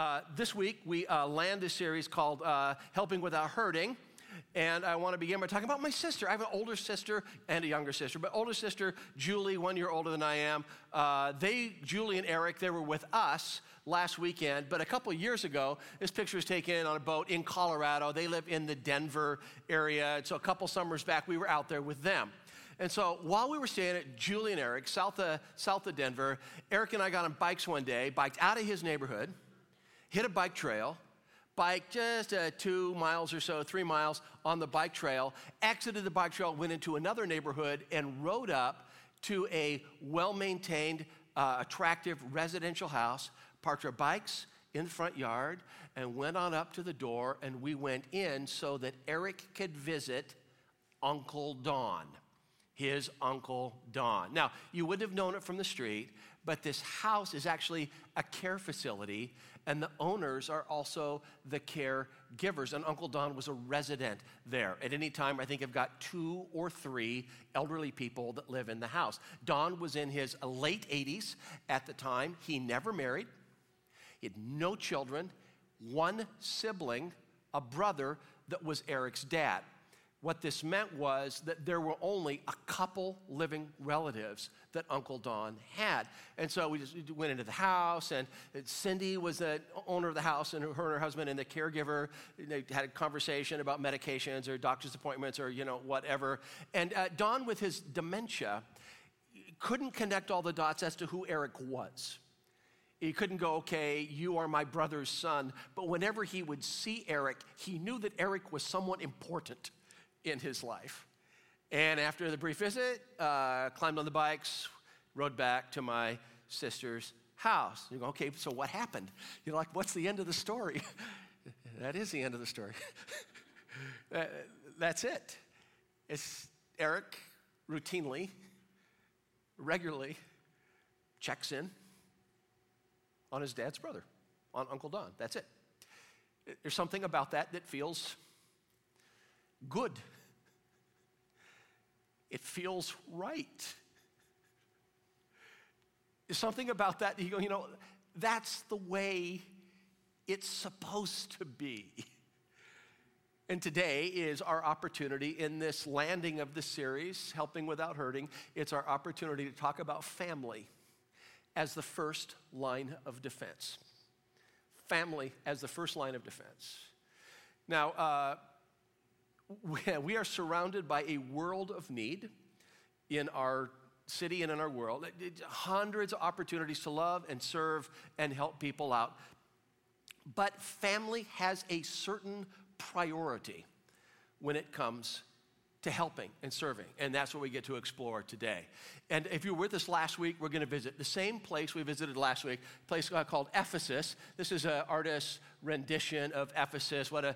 uh, this week we uh, land a series called uh, Helping Without Hurting. And I want to begin by talking about my sister. I have an older sister and a younger sister, but older sister, Julie, one year older than I am. Uh, they, Julie and Eric, they were with us last weekend, but a couple years ago, this picture was taken on a boat in Colorado. They live in the Denver area. And so a couple summers back, we were out there with them. And so while we were staying at Julie and Eric, south of, south of Denver, Eric and I got on bikes one day, biked out of his neighborhood, hit a bike trail, bike just uh, two miles or so, three miles on the bike trail, exited the bike trail, went into another neighborhood, and rode up to a well maintained, uh, attractive residential house, parked our bikes in the front yard, and went on up to the door. And we went in so that Eric could visit Uncle Don his uncle Don. Now, you wouldn't have known it from the street, but this house is actually a care facility, and the owners are also the caregivers. And Uncle Don was a resident there. At any time, I think I've got two or three elderly people that live in the house. Don was in his late 80s at the time. He never married, he had no children, one sibling, a brother that was Eric's dad. What this meant was that there were only a couple living relatives that Uncle Don had. And so we just went into the house, and Cindy was the owner of the house, and her and her husband and the caregiver they had a conversation about medications or doctor's appointments or, you know, whatever. And uh, Don, with his dementia, couldn't connect all the dots as to who Eric was. He couldn't go, okay, you are my brother's son. But whenever he would see Eric, he knew that Eric was someone important in his life. And after the brief visit, uh, climbed on the bikes, rode back to my sister's house. You go, okay, so what happened? You're like, what's the end of the story? that is the end of the story. That's it. It's Eric routinely, regularly checks in on his dad's brother, on Uncle Don. That's it. There's something about that that feels good. It feels right. There's something about that, you go, you know, that's the way it's supposed to be. And today is our opportunity in this landing of the series, Helping Without Hurting. It's our opportunity to talk about family as the first line of defense. Family as the first line of defense. Now, uh, we are surrounded by a world of need in our city and in our world. Hundreds of opportunities to love and serve and help people out. But family has a certain priority when it comes to helping and serving. And that's what we get to explore today. And if you were with us last week, we're going to visit the same place we visited last week, a place uh, called Ephesus. This is an artist's rendition of Ephesus, what a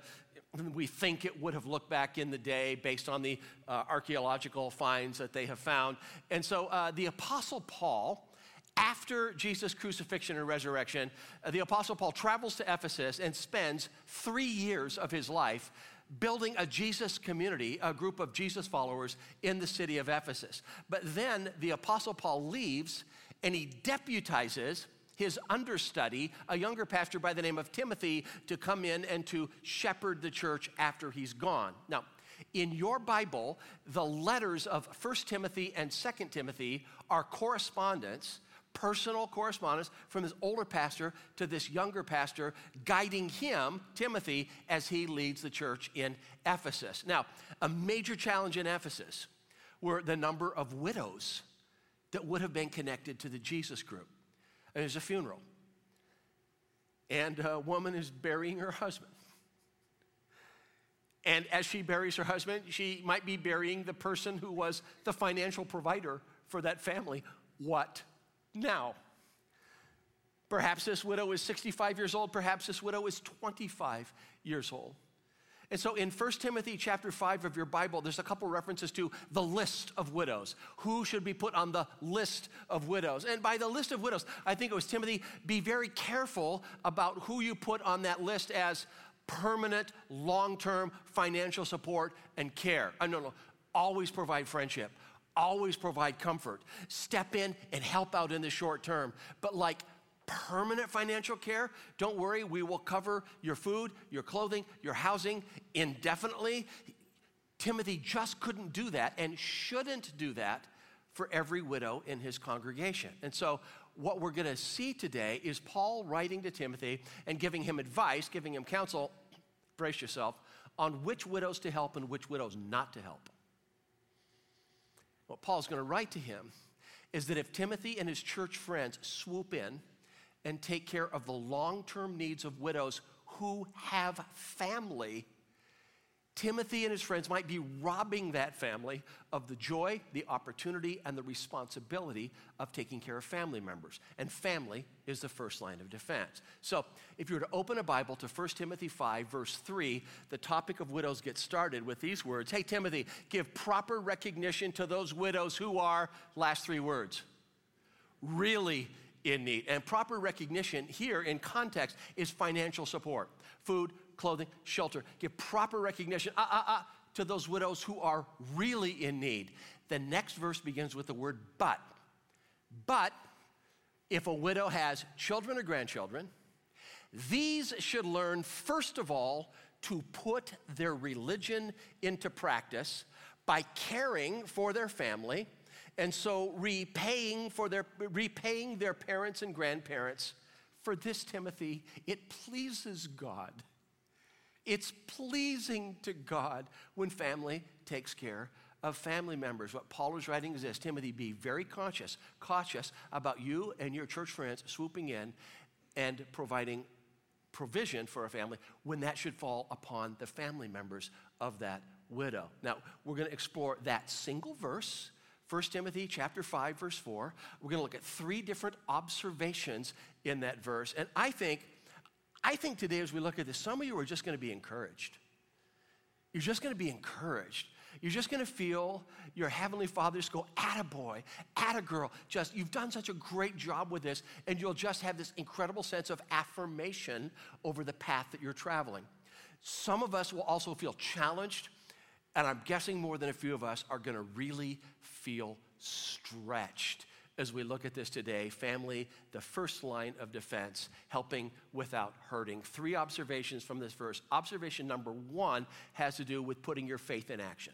we think it would have looked back in the day based on the uh, archaeological finds that they have found. And so uh, the Apostle Paul, after Jesus' crucifixion and resurrection, uh, the Apostle Paul travels to Ephesus and spends three years of his life building a Jesus community, a group of Jesus followers in the city of Ephesus. But then the Apostle Paul leaves and he deputizes his understudy, a younger pastor by the name of Timothy, to come in and to shepherd the church after he's gone. Now, in your Bible, the letters of 1 Timothy and 2 Timothy are correspondence, personal correspondence from this older pastor to this younger pastor, guiding him, Timothy, as he leads the church in Ephesus. Now, a major challenge in Ephesus were the number of widows that would have been connected to the Jesus group there's a funeral. And a woman is burying her husband. And as she buries her husband, she might be burying the person who was the financial provider for that family. What now? Perhaps this widow is 65 years old, perhaps this widow is 25 years old. And so in 1 Timothy chapter 5 of your Bible, there's a couple references to the list of widows. Who should be put on the list of widows? And by the list of widows, I think it was Timothy, be very careful about who you put on that list as permanent, long term financial support and care. Uh, no, no, always provide friendship, always provide comfort. Step in and help out in the short term. But like permanent financial care, don't worry, we will cover your food, your clothing, your housing indefinitely. Timothy just couldn't do that and shouldn't do that for every widow in his congregation. And so, what we're going to see today is Paul writing to Timothy and giving him advice, giving him counsel, brace yourself, on which widows to help and which widows not to help. What Paul's going to write to him is that if Timothy and his church friends swoop in and take care of the long term needs of widows who have family, Timothy and his friends might be robbing that family of the joy, the opportunity, and the responsibility of taking care of family members. And family is the first line of defense. So, if you were to open a Bible to 1 Timothy 5, verse 3, the topic of widows gets started with these words Hey, Timothy, give proper recognition to those widows who are, last three words, really in need. And proper recognition here in context is financial support food, clothing, shelter. Give proper recognition uh, uh, uh, to those widows who are really in need. The next verse begins with the word but. But if a widow has children or grandchildren, these should learn, first of all, to put their religion into practice by caring for their family and so repaying for their repaying their parents and grandparents for this timothy it pleases god it's pleasing to God when family takes care of family members. What Paul is writing is this Timothy, be very conscious, cautious about you and your church friends swooping in and providing provision for a family when that should fall upon the family members of that widow. Now, we're going to explore that single verse. 1 Timothy chapter 5 verse 4. We're going to look at three different observations in that verse. And I think I think today, as we look at this, some of you are just going to be encouraged. You're just going to be encouraged. You're just going to feel your heavenly fathers go, attaboy, attagirl. Just, you've done such a great job with this, and you'll just have this incredible sense of affirmation over the path that you're traveling. Some of us will also feel challenged, and I'm guessing more than a few of us are going to really feel stretched as we look at this today family, the first line of defense, helping without hurting. Three observations from this verse. Observation number one has to do with putting your faith in action.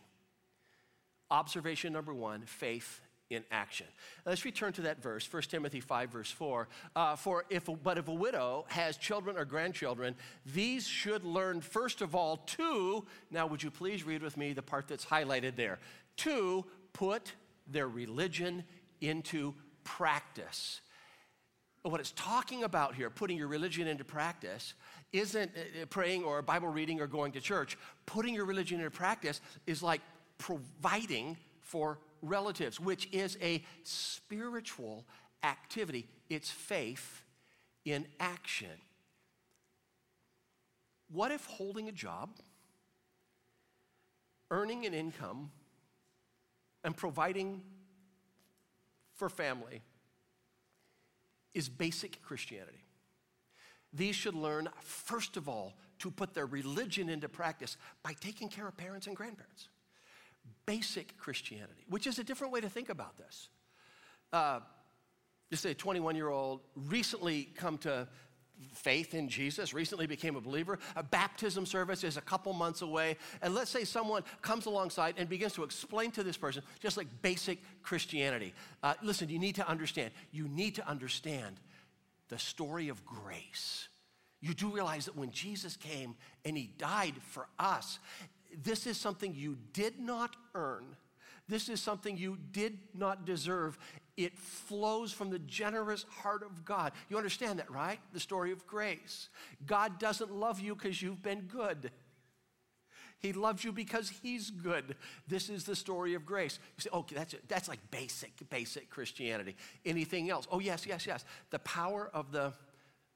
Observation number one faith in action. let's return to that verse, 1 Timothy 5, verse 4. Uh, For if, but if a widow has children or grandchildren, these should learn first of all to, now would you please read with me the part that's highlighted there, to put their religion into practice. What it's talking about here, putting your religion into practice, isn't uh, uh, praying or Bible reading or going to church. Putting your religion into practice is like providing for relatives, which is a spiritual activity. It's faith in action. What if holding a job, earning an income, and providing for family is basic Christianity. These should learn, first of all, to put their religion into practice by taking care of parents and grandparents. Basic Christianity, which is a different way to think about this. Uh, just say a 21 year old recently come to faith in Jesus, recently became a believer. A baptism service is a couple months away. And let's say someone comes alongside and begins to explain to this person just like basic Christianity. Uh, listen, you need to understand, you need to understand the story of grace. You do realize that when Jesus came and he died for us, this is something you did not earn. This is something you did not deserve. It flows from the generous heart of God. You understand that, right? The story of grace. God doesn't love you because you've been good. He loves you because he's good. This is the story of grace. You say, okay, that's, that's like basic, basic Christianity. Anything else? Oh, yes, yes, yes. The power of the,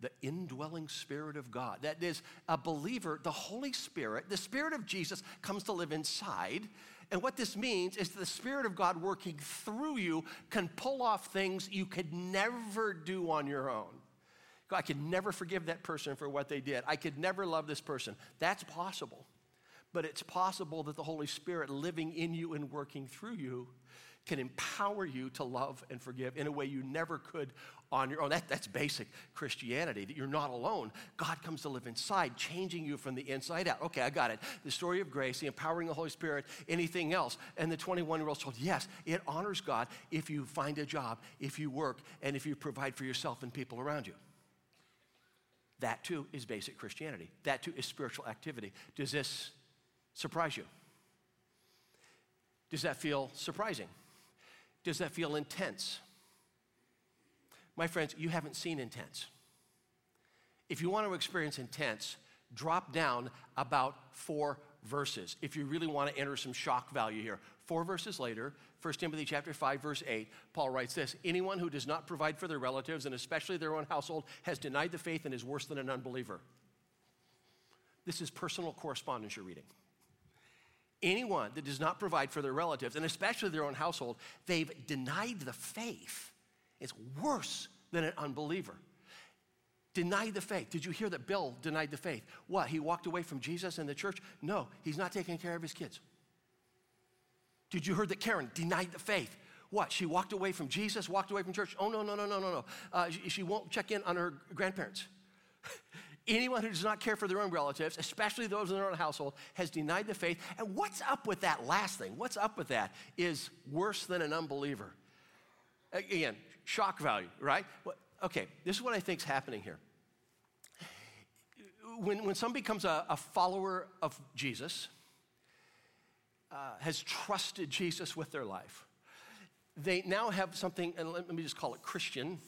the indwelling Spirit of God. That is, a believer, the Holy Spirit, the Spirit of Jesus comes to live inside and what this means is the Spirit of God working through you can pull off things you could never do on your own. I could never forgive that person for what they did. I could never love this person. That's possible. But it's possible that the Holy Spirit living in you and working through you can empower you to love and forgive in a way you never could on your own. That, that's basic Christianity, that you're not alone. God comes to live inside, changing you from the inside out. Okay, I got it. The story of grace, the empowering of the Holy Spirit, anything else. And the 21 year old told, yes, it honors God if you find a job, if you work, and if you provide for yourself and people around you. That too is basic Christianity. That too is spiritual activity. Does this surprise you? Does that feel surprising? Does that feel intense? My friends, you haven't seen intense. If you want to experience intense, drop down about four verses. If you really want to enter some shock value here, four verses later, 1 Timothy chapter 5 verse 8, Paul writes this, anyone who does not provide for their relatives and especially their own household has denied the faith and is worse than an unbeliever. This is personal correspondence you're reading. Anyone that does not provide for their relatives and especially their own household, they've denied the faith It's worse than an unbeliever. Deny the faith. Did you hear that Bill denied the faith? What? He walked away from Jesus and the church? No, he's not taking care of his kids. Did you hear that Karen denied the faith? What? She walked away from Jesus, walked away from church? Oh, no, no, no, no, no, no. Uh, she, she won't check in on her grandparents. Anyone who does not care for their own relatives, especially those in their own household, has denied the faith. And what's up with that last thing? What's up with that is worse than an unbeliever. Again, shock value, right? Okay, this is what I think is happening here. When, when somebody becomes a, a follower of Jesus, uh, has trusted Jesus with their life, they now have something, and let me just call it Christian.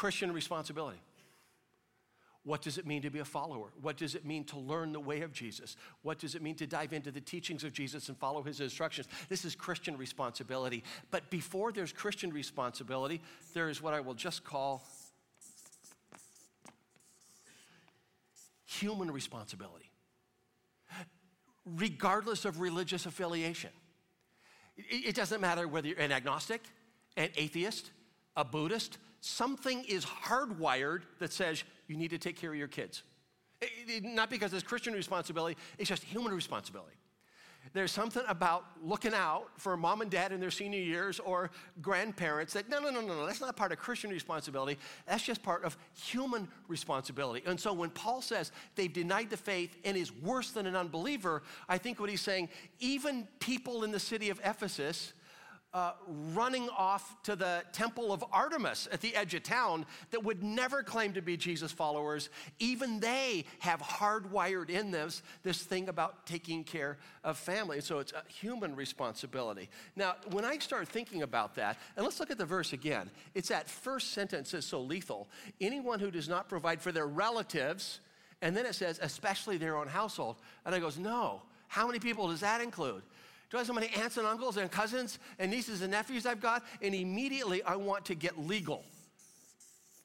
Christian responsibility. What does it mean to be a follower? What does it mean to learn the way of Jesus? What does it mean to dive into the teachings of Jesus and follow his instructions? This is Christian responsibility. But before there's Christian responsibility, there is what I will just call human responsibility, regardless of religious affiliation. It doesn't matter whether you're an agnostic, an atheist, a Buddhist, something is hardwired that says you need to take care of your kids. It, it, not because it's Christian responsibility, it's just human responsibility. There's something about looking out for mom and dad in their senior years or grandparents that, no, no, no, no, no, that's not part of Christian responsibility. That's just part of human responsibility. And so when Paul says they've denied the faith and is worse than an unbeliever, I think what he's saying, even people in the city of Ephesus uh, running off to the temple of Artemis at the edge of town that would never claim to be Jesus followers. Even they have hardwired in this this thing about taking care of family. So it's a human responsibility. Now, when I start thinking about that, and let's look at the verse again, it's that first sentence is so lethal. Anyone who does not provide for their relatives, and then it says, especially their own household. And I goes, no. How many people does that include? Do I have so many aunts and uncles and cousins and nieces and nephews I've got? And immediately I want to get legal.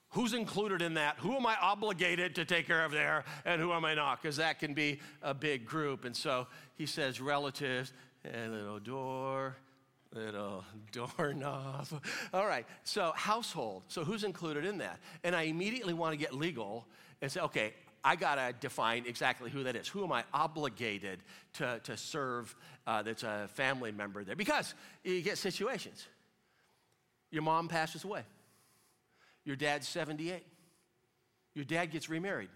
Who's included in that? Who am I obligated to take care of there and who am I not? Because that can be a big group. And so he says relatives, and a little door, little doorknob. All right, so household. So who's included in that? And I immediately want to get legal and say, okay, I got to define exactly who that is. Who am I obligated to, to serve uh, that's a family member there? Because you get situations. Your mom passes away, your dad's 78, your dad gets remarried.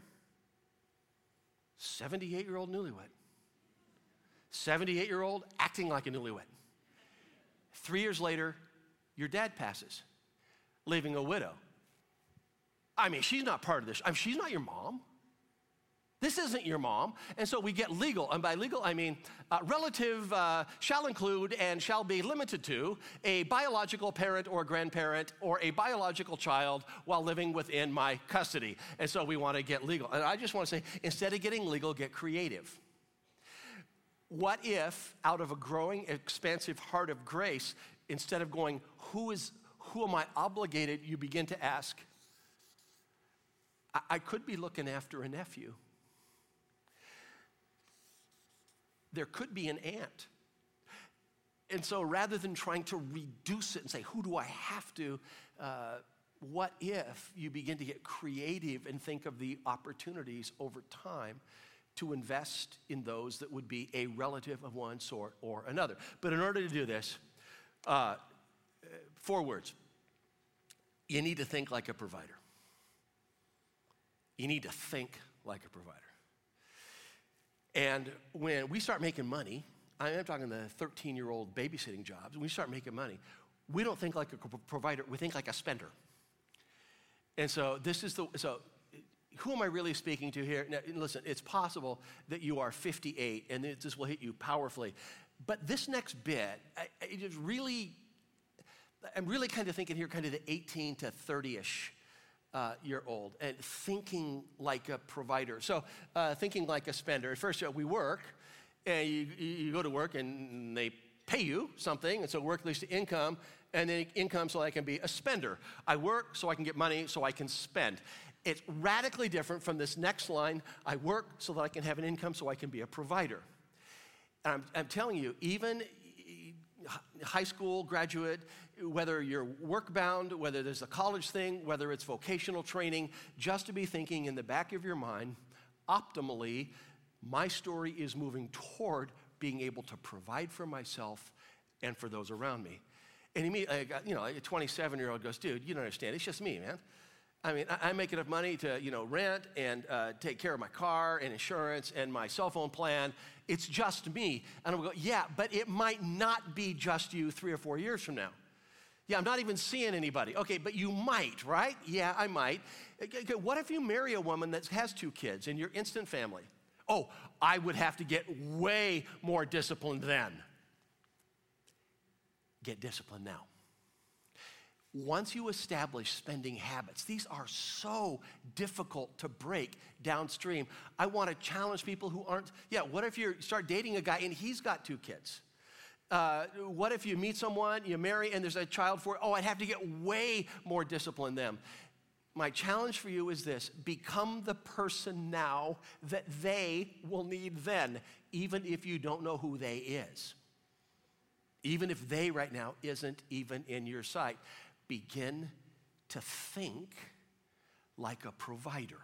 78 year old newlywed. 78 year old acting like a newlywed. Three years later, your dad passes, leaving a widow. I mean, she's not part of this. I mean, she's not your mom. This isn't your mom. And so we get legal. And by legal, I mean uh, relative uh, shall include and shall be limited to a biological parent or grandparent or a biological child while living within my custody. And so we want to get legal. And I just want to say instead of getting legal, get creative. What if, out of a growing, expansive heart of grace, instead of going, who, is, who am I obligated, you begin to ask, I, I could be looking after a nephew there could be an aunt. And so rather than trying to reduce it and say, who do I have to, uh, what if you begin to get creative and think of the opportunities over time to invest in those that would be a relative of one sort or another. But in order to do this, uh, four words you need to think like a provider. You need to think like a provider. And when we start making money, I'm talking the 13 year old babysitting jobs, when we start making money, we don't think like a provider, we think like a spender. And so this is the, so who am I really speaking to here? Now, listen, it's possible that you are 58 and this will hit you powerfully. But this next bit, I, I just really, I'm really kind of thinking here, kind of the 18 to 30 ish. Uh, year old and thinking like a provider. So, uh, thinking like a spender. At first, we work, and you, you go to work, and they pay you something, and so work leads to income, and then income so I can be a spender. I work so I can get money so I can spend. It's radically different from this next line I work so that I can have an income so I can be a provider. And I'm, I'm telling you, even high school graduate, whether you're work bound, whether there's a college thing, whether it's vocational training, just to be thinking in the back of your mind, optimally, my story is moving toward being able to provide for myself and for those around me. And immediately, you know, a 27 year old goes, dude, you don't understand. It's just me, man. I mean, I, make enough money to, you know, rent and uh, take care of my car and insurance and my cell phone plan. It's just me. And I'm going, yeah, but it might not be just you three or four years from now. Yeah, I'm not even seeing anybody. Okay, but you might, right? Yeah, I might. Okay, what if you marry a woman that has two kids and you're instant family? Oh, I would have to get way more disciplined then. Get disciplined now once you establish spending habits, these are so difficult to break downstream. I want to challenge people who aren't, yeah, what if you start dating a guy and he's got two kids? Uh, what if you meet someone, you marry, and there's a child for, oh, I'd have to get way more discipline them. My challenge for you is this become the person now that they will need then, even if you don't know who they is. Even if they right now isn't even in your sight begin to think like a provider.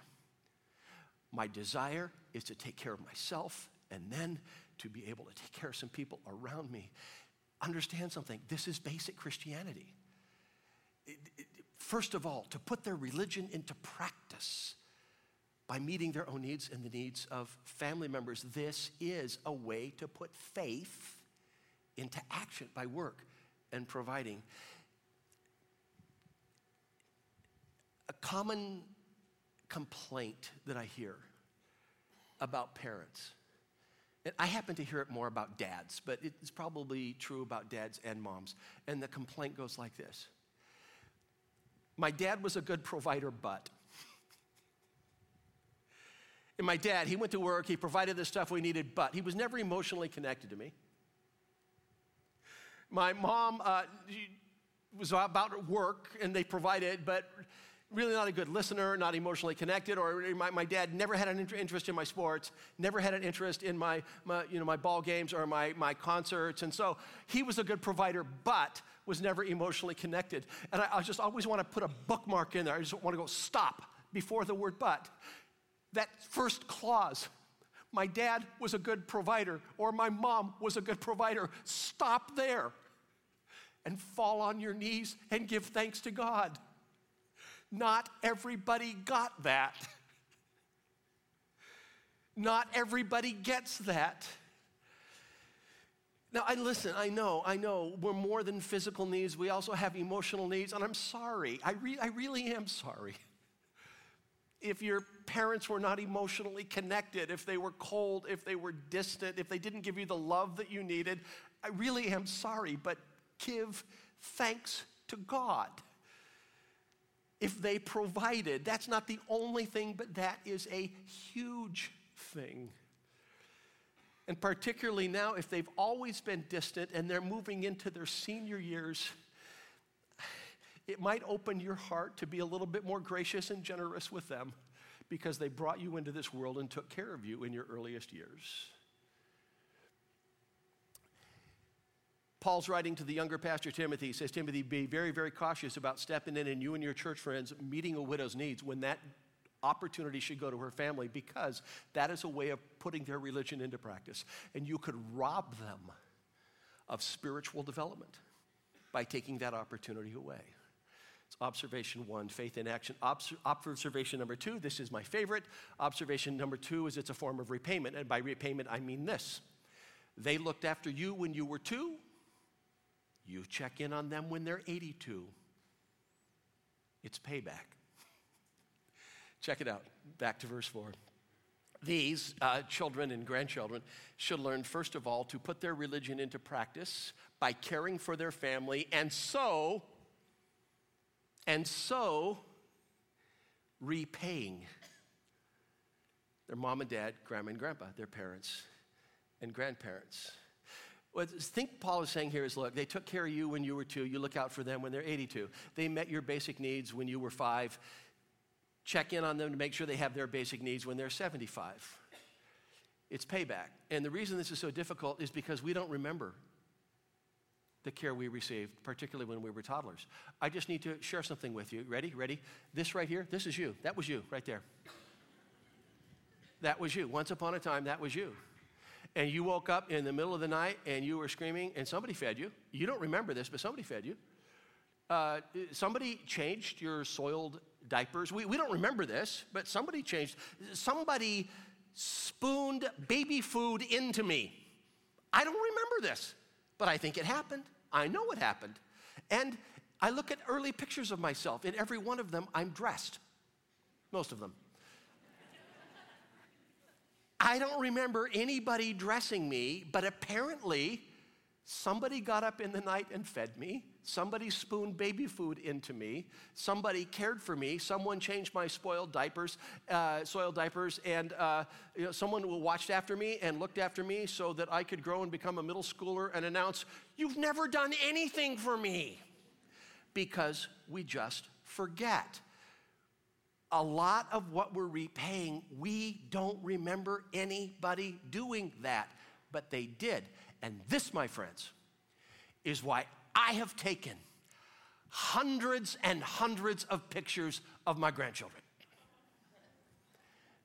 My desire is to take care of myself and then to be able to take care of some people around me. Understand something this is basic Christianity. It, it, first of all, to put their religion into practice by meeting their own needs and the needs of family members. This is a way to put faith into action by work and providing. A common complaint that I hear about parents. And I happen to hear it more about dads, but it's probably true about dads and moms. And the complaint goes like this My dad was a good provider, but. And my dad, he went to work, he provided the stuff we needed, but he was never emotionally connected to me. My mom uh, was about work and they provided, but really not a good listener, not emotionally connected, or my, my dad never had an interest in my sports, never had an interest in my, my, you know, my ball games or my, my concerts. And so he was a good provider, but was never emotionally connected. And I, I just always want to put a bookmark in there. I just want to go stop before the word but. That first clause, my dad was a good provider, or my mom was a good provider. Stop there and fall on your knees and give thanks to God. Not everybody got that. Not everybody gets that. Now, I listen, I know, I know, we're more than physical needs. We also have emotional needs, and I'm sorry. I, re- I really am sorry. If your parents were not emotionally connected, if they were cold, if they were distant, if they didn't give you the love that you needed, I really am sorry, but give thanks to God if they provided. That's not the only thing, but that is a huge thing. And particularly now, if they've always been distant and they're moving into their senior years, it might open your heart to be a little bit more gracious and generous with them because they brought you into this world and took care of you in your earliest years. Paul's writing to the younger pastor Timothy. He says, Timothy, be very, very cautious about stepping in and you and your church friends meeting a widow's needs when that opportunity should go to her family because that is a way of putting their religion into practice. And you could rob them of spiritual development by taking that opportunity away. It's observation one, faith in action. Obs- observation number two, this is my favorite. Observation number two is it's a form of repayment. And by repayment, I mean this they looked after you when you were two, you check in on them when they're 82. It's payback. Check it out. Back to verse 4. These uh, children and grandchildren should learn, first of all, to put their religion into practice by caring for their family and so, and so repaying their mom and dad, grandma and grandpa, their parents and grandparents. What think Paul is saying here is look, they took care of you when you were two, you look out for them when they're 82. They met your basic needs when you were five. Check in on them to make sure they have their basic needs when they're 75. It's payback. And the reason this is so difficult is because we don't remember the care we received, particularly when we were toddlers. I just need to share something with you. Ready? Ready? This right here, this is you. That was you right there. That was you. Once upon a time, that was you. And you woke up in the middle of the night and you were screaming, and somebody fed you. You don't remember this, but somebody fed you. Uh, somebody changed your soiled diapers. We, we don't remember this, but somebody changed. Somebody spooned baby food into me. I don't remember this, but I think it happened. I know it happened. And I look at early pictures of myself. In every one of them, I'm dressed. Most of them. I don't remember anybody dressing me, but apparently somebody got up in the night and fed me. Somebody spooned baby food into me. Somebody cared for me. Someone changed my spoiled diapers, uh, soiled diapers, and uh, you know, someone watched after me and looked after me so that I could grow and become a middle schooler and announce, "You've never done anything for me," because we just forget. A lot of what we're repaying, we don't remember anybody doing that, but they did. And this, my friends, is why I have taken hundreds and hundreds of pictures of my grandchildren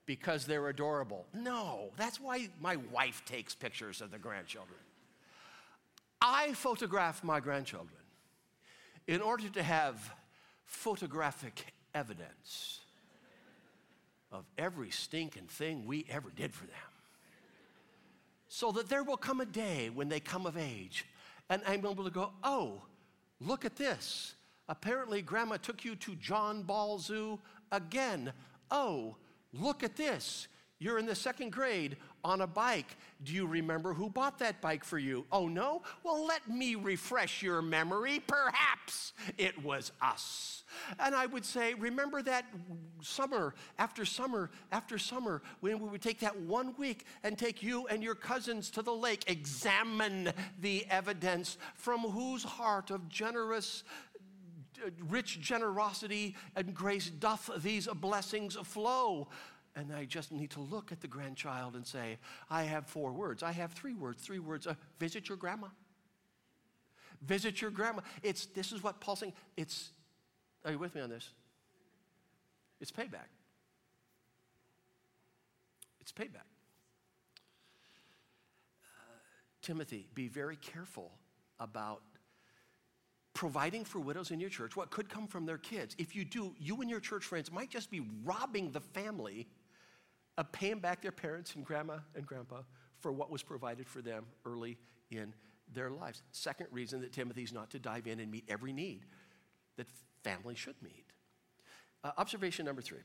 because they're adorable. No, that's why my wife takes pictures of the grandchildren. I photograph my grandchildren in order to have photographic evidence of every stinking thing we ever did for them. So that there will come a day when they come of age and I'm able to go, oh, look at this. Apparently, grandma took you to John Ball Zoo again. Oh, look at this. You're in the second grade on a bike. Do you remember who bought that bike for you? Oh, no? Well, let me refresh your memory. Perhaps it was us. And I would say, remember that summer after summer after summer when we would take that one week and take you and your cousins to the lake, examine the evidence from whose heart of generous rich generosity and grace doth these blessings flow. And I just need to look at the grandchild and say, I have four words. I have three words. Three words. Uh, visit your grandma. Visit your grandma. It's, this is what Paul's saying. It's, are you with me on this? It's payback. It's payback. Uh, Timothy, be very careful about providing for widows in your church what could come from their kids. If you do, you and your church friends might just be robbing the family of paying back their parents and grandma and grandpa for what was provided for them early in their lives. Second reason that Timothy's not to dive in and meet every need that family should meet. Uh, observation number three.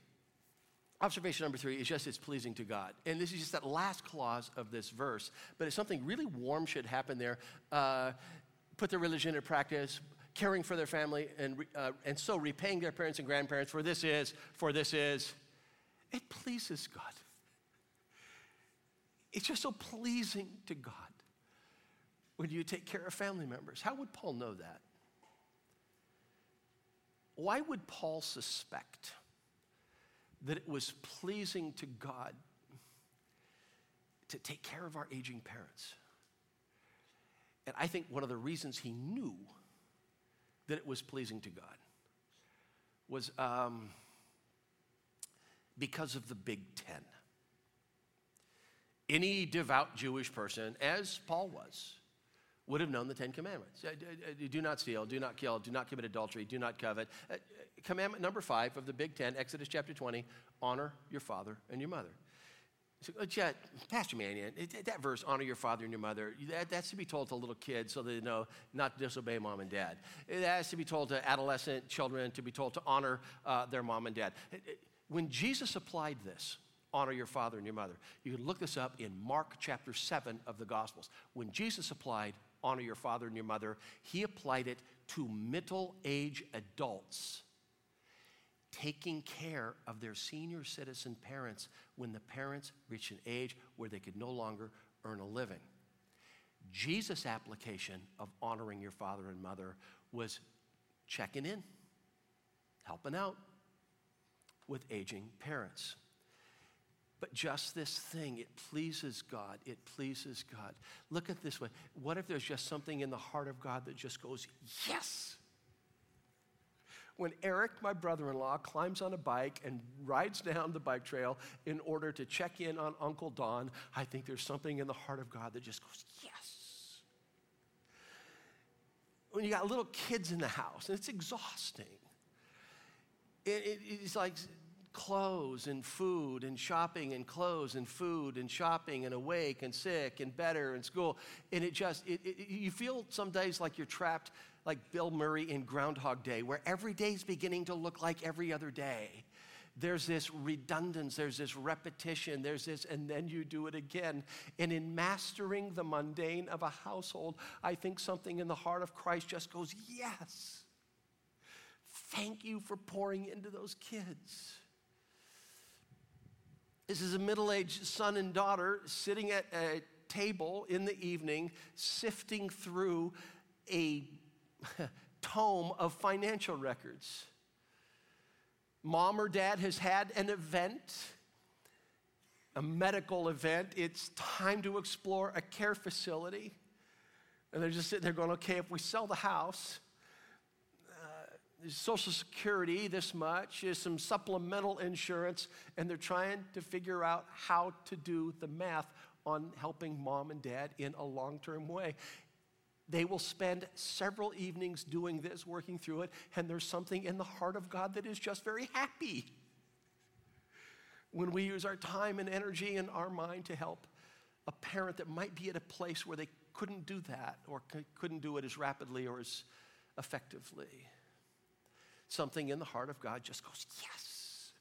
Observation number three is just it's pleasing to God. And this is just that last clause of this verse, but it's something really warm should happen there. Uh, put their religion into practice, caring for their family, and, uh, and so repaying their parents and grandparents, for this is, for this is, it pleases God. It's just so pleasing to God when you take care of family members. How would Paul know that? Why would Paul suspect that it was pleasing to God to take care of our aging parents? And I think one of the reasons he knew that it was pleasing to God was um, because of the Big Ten. Any devout Jewish person, as Paul was, would have known the Ten Commandments. Uh, do not steal, do not kill, do not commit adultery, do not covet. Uh, commandment number five of the Big Ten, Exodus chapter 20 honor your father and your mother. So, uh, Pastor Manion, that verse, honor your father and your mother, that, that's to be told to little kids so they know not to disobey mom and dad. It has to be told to adolescent children to be told to honor uh, their mom and dad. When Jesus applied this, honor your father and your mother, you can look this up in Mark chapter 7 of the Gospels. When Jesus applied honor your father and your mother, he applied it to middle age adults taking care of their senior citizen parents when the parents reached an age where they could no longer earn a living. Jesus' application of honoring your father and mother was checking in, helping out with aging parents. But just this thing, it pleases God. It pleases God. Look at this way. What if there's just something in the heart of God that just goes, yes? when Eric, my brother in law, climbs on a bike and rides down the bike trail in order to check in on Uncle Don, I think there's something in the heart of God that just goes, yes. When you got little kids in the house, and it's exhausting, it, it, it's like clothes and food and shopping and clothes and food and shopping and awake and sick and better and school. And it just, it, it, you feel some days like you're trapped like Bill Murray in Groundhog Day, where every day is beginning to look like every other day. There's this redundance, there's this repetition, there's this, and then you do it again. And in mastering the mundane of a household, I think something in the heart of Christ just goes, Yes. Thank you for pouring into those kids. This is a middle aged son and daughter sitting at a table in the evening, sifting through a tome of financial records. Mom or dad has had an event, a medical event. It's time to explore a care facility. And they're just sitting there going, okay, if we sell the house, Social Security this much, is some supplemental insurance, and they're trying to figure out how to do the math on helping mom and dad in a long term way. They will spend several evenings doing this, working through it, and there's something in the heart of God that is just very happy when we use our time and energy and our mind to help a parent that might be at a place where they couldn't do that or couldn't do it as rapidly or as effectively. Something in the heart of God just goes, yes.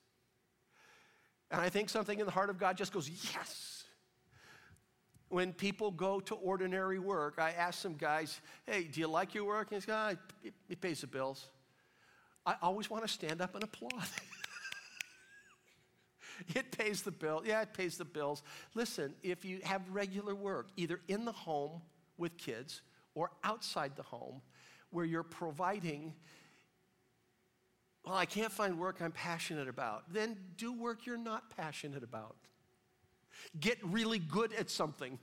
And I think something in the heart of God just goes, yes when people go to ordinary work, I ask some guys, hey, do you like your work? And he's ah, it, it pays the bills. I always want to stand up and applaud. it pays the bill. Yeah, it pays the bills. Listen, if you have regular work, either in the home with kids or outside the home, where you're providing, well, I can't find work I'm passionate about, then do work you're not passionate about. Get really good at something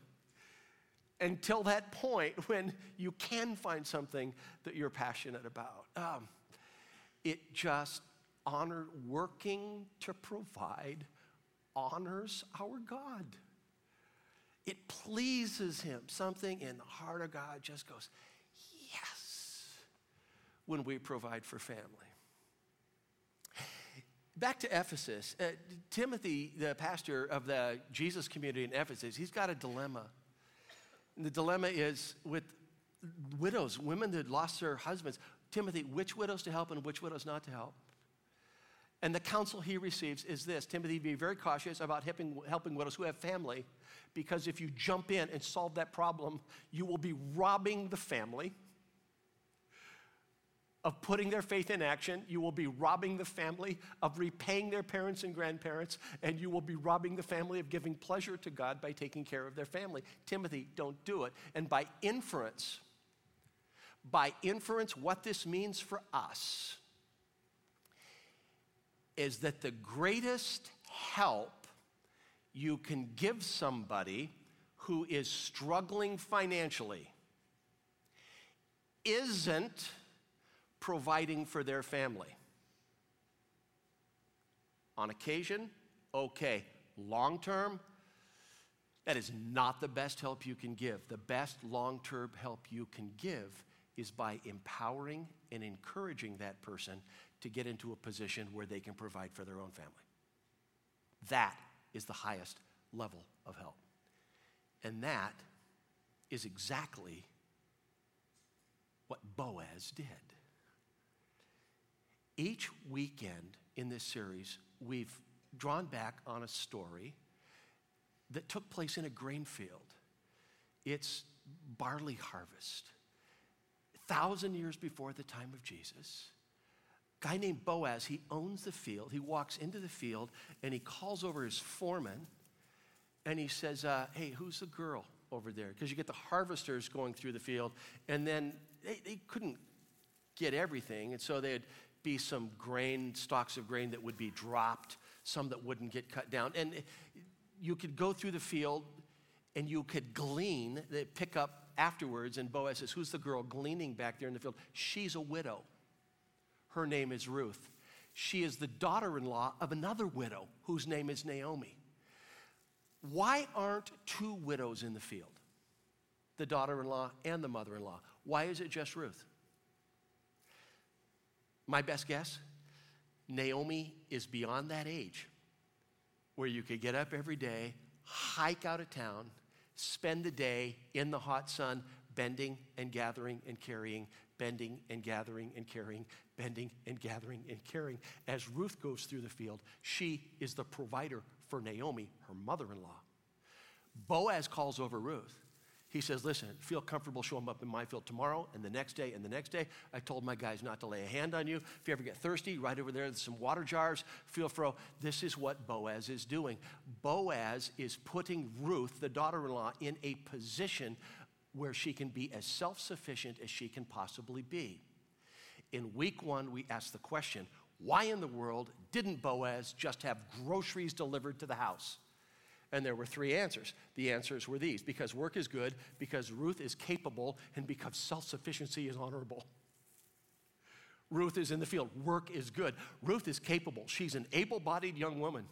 until that point when you can find something that you're passionate about. Um, it just honor working to provide honors our God. It pleases him. Something in the heart of God just goes, yes, when we provide for family. Back to Ephesus. Uh, Timothy, the pastor of the Jesus community in Ephesus, he's got a dilemma. And the dilemma is with widows, women that lost their husbands. Timothy, which widows to help and which widows not to help? And the counsel he receives is this Timothy, be very cautious about helping, helping widows who have family, because if you jump in and solve that problem, you will be robbing the family of putting their faith in action. You will be robbing the family of repaying their parents and grandparents, and you will be robbing the family of giving pleasure to God by taking care of their family. Timothy, don't do it. And by inference, by inference, what this means for us is that the greatest help you can give somebody who is struggling financially isn't providing for their family. On occasion, Okay, long term, that is not the best help you can give. The best long term help you can give is by empowering and encouraging that person to get into a position where they can provide for their own family. That is the highest level of help. And that is exactly what Boaz did. Each weekend in this series, we've drawn back on a story that took place in a grain field. It's barley harvest. Thousand years before the time of Jesus, a guy named Boaz, he owns the field. He walks into the field and he calls over his foreman and he says, uh, Hey, who's the girl over there? Because you get the harvesters going through the field, and then they, they couldn't get everything. And so they'd be some grain, stalks of grain that would be dropped, some that wouldn't get cut down. And you could go through the field and you could glean, pick up afterwards, and Boaz says, Who's the girl gleaning back there in the field? She's a widow. Her name is Ruth. She is the daughter in law of another widow whose name is Naomi. Why aren't two widows in the field? The daughter in law and the mother in law. Why is it just Ruth? My best guess Naomi is beyond that age where you could get up every day, hike out of town, spend the day in the hot sun, bending and gathering and carrying, bending and gathering and carrying, bending and gathering and carrying. As Ruth goes through the field, she is the provider for Naomi, her mother in law. Boaz calls over Ruth he says, Listen, feel comfortable show showing up in my field tomorrow and the next day and the next day. I told my guys not to lay a hand on you. If you ever get thirsty, right over there, there's some water jars. Feel free. This is what Boaz is doing. Boaz is putting Ruth, the daughter in law, in a position where she can be as self sufficient as she can possibly be. In week one, we asked the question why in the world didn't Boaz just have groceries delivered to the house? And there were three answers. The answers were these because work is good, because Ruth is capable, and because self sufficiency is honorable. Ruth is in the field. Work is good. Ruth is capable. She's an able bodied young woman.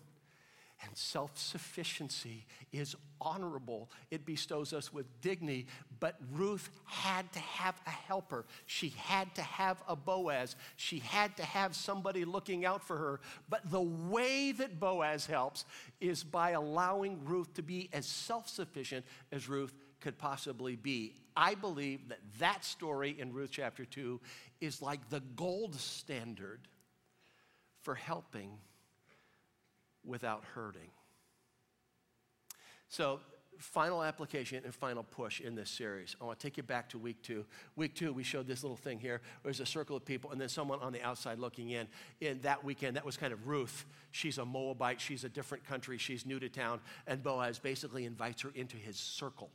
And self sufficiency is honorable. It bestows us with dignity. But Ruth had to have a helper. She had to have a Boaz. She had to have somebody looking out for her. But the way that Boaz helps is by allowing Ruth to be as self sufficient as Ruth could possibly be. I believe that that story in Ruth chapter 2 is like the gold standard for helping without hurting. So, final application and final push in this series. I want to take you back to week two. Week two, we showed this little thing here. There's a circle of people, and then someone on the outside looking in. In that weekend, that was kind of Ruth. She's a Moabite, she's a different country, she's new to town, and Boaz basically invites her into his circle.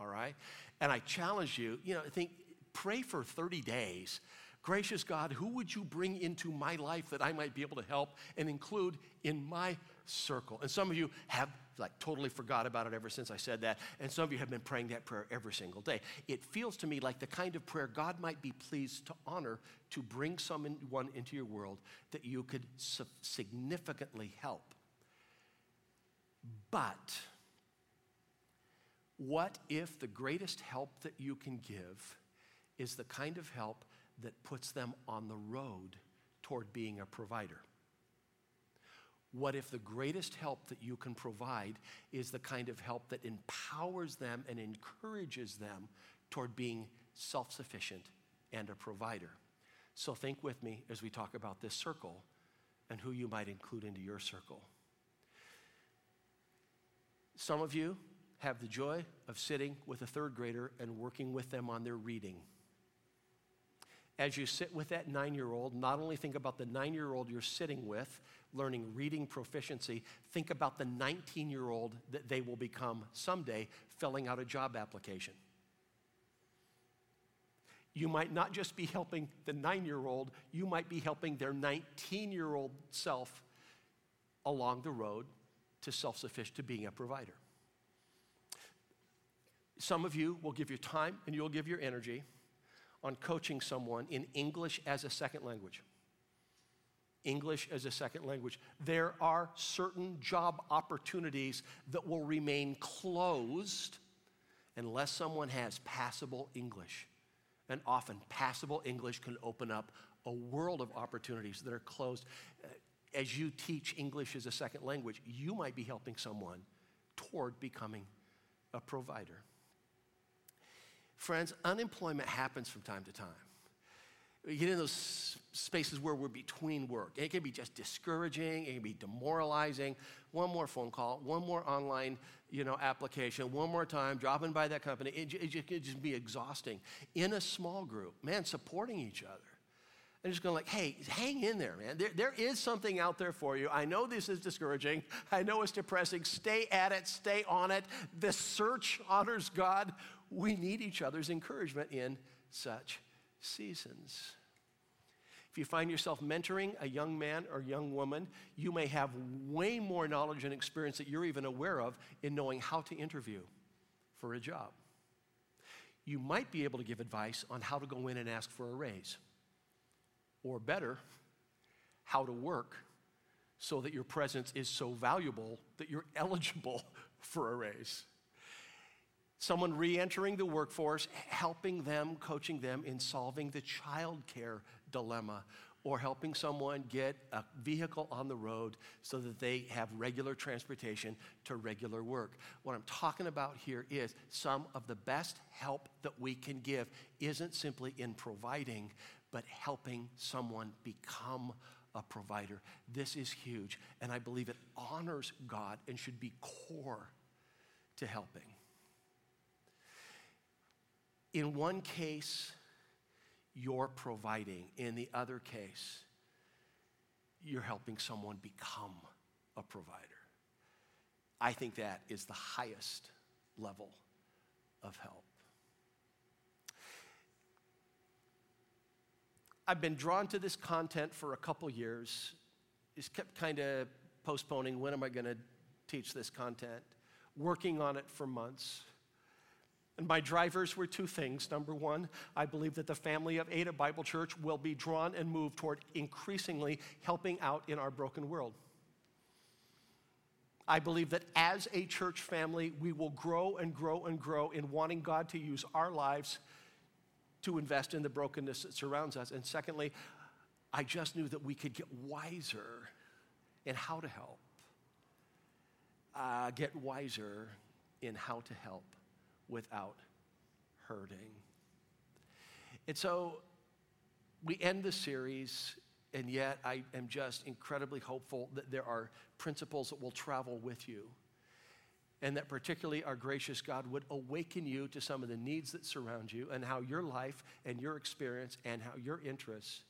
All right? And I challenge you, you know, I think, pray for 30 days Gracious God, who would you bring into my life that I might be able to help and include in my circle? And some of you have like totally forgot about it ever since I said that. And some of you have been praying that prayer every single day. It feels to me like the kind of prayer God might be pleased to honor to bring someone into your world that you could significantly help. But what if the greatest help that you can give is the kind of help that puts them on the road toward being a provider? What if the greatest help that you can provide is the kind of help that empowers them and encourages them toward being self sufficient and a provider? So think with me as we talk about this circle and who you might include into your circle. Some of you have the joy of sitting with a third grader and working with them on their reading as you sit with that nine year old, not only think about the nine year old you're sitting with, learning reading proficiency, think about the 19 year old that they will become someday filling out a job application. You might not just be helping the nine year old, you might be helping their 19 year old self along the road to self sufficient, to being a provider. Some of you will give your time and you'll give your energy on coaching someone in English as a second language. English as a second language. There are certain job opportunities that will remain closed unless someone has passable English. And often, passable English can open up a world of opportunities that are closed. Uh, as you teach English as a second language, you might be helping someone toward becoming a provider. Friends, unemployment happens from time to time. We get in those spaces where we're between work. It can be just discouraging, it can be demoralizing. One more phone call, one more online you know, application, one more time, dropping by that company. It, it, it can just be exhausting. In a small group, man, supporting each other. And just going like, hey, hang in there, man. There, there is something out there for you. I know this is discouraging. I know it's depressing. Stay at it, stay on it. The search honors God. We need each other's encouragement in such seasons. If you find yourself mentoring a young man or young woman, you may have way more knowledge and experience that you're even aware of in knowing how to interview for a job. You might be able to give advice on how to go in and ask for a raise. Or better, how to work so that your presence is so valuable that you're eligible for a raise someone re entering the workforce, helping them, coaching them in solving the childcare dilemma, or helping someone get a vehicle on the road so that they have regular transportation to regular work. What I'm talking about here is some of the best help that we can give isn't simply in providing, but helping someone become a provider. This is huge, and I believe it honors God and should be core to helping. In one case, you're providing. In the other case, you're helping someone become a provider. I think that is the highest level of help. I've been drawn to this content for a couple years. Just kept kind of postponing when am I going to teach this content, working on it for months. And my drivers were two things. Number one, I believe that the family of Ada Bible Church will be drawn and moved toward increasingly helping out in our broken world. I believe that as a church family, we will grow and grow and grow in wanting God to use our lives to invest in the brokenness that surrounds us. And secondly, I just knew that we could get wiser in how to help, uh, get wiser in how to help without hurting. And so we end the series, and yet I am just incredibly hopeful that there are principles that will travel with you. And that particularly our gracious God would awaken you to some of the needs that surround you and how your life and your experience and how your interests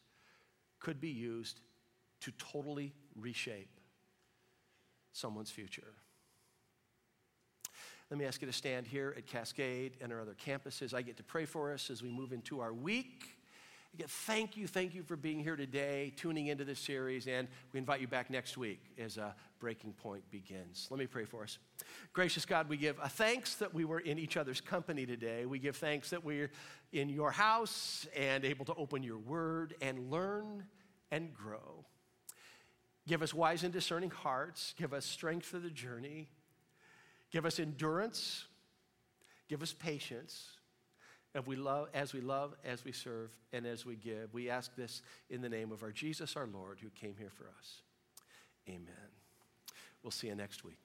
could be used to totally reshape someone's future. Let me ask you to stand here at Cascade and our other campuses. I get to pray for us as we move into our week. Again, thank you, thank you for being here today, tuning into this series, and we invite you back next week as a breaking point begins. Let me pray for us. Gracious God, we give a thanks that we were in each other's company today. We give thanks that we're in your house and able to open your word and learn and grow. Give us wise and discerning hearts. Give us strength for the journey. Give us endurance. Give us patience. As we love, as we love, as we serve, and as we give. We ask this in the name of our Jesus, our Lord, who came here for us. Amen. We'll see you next week.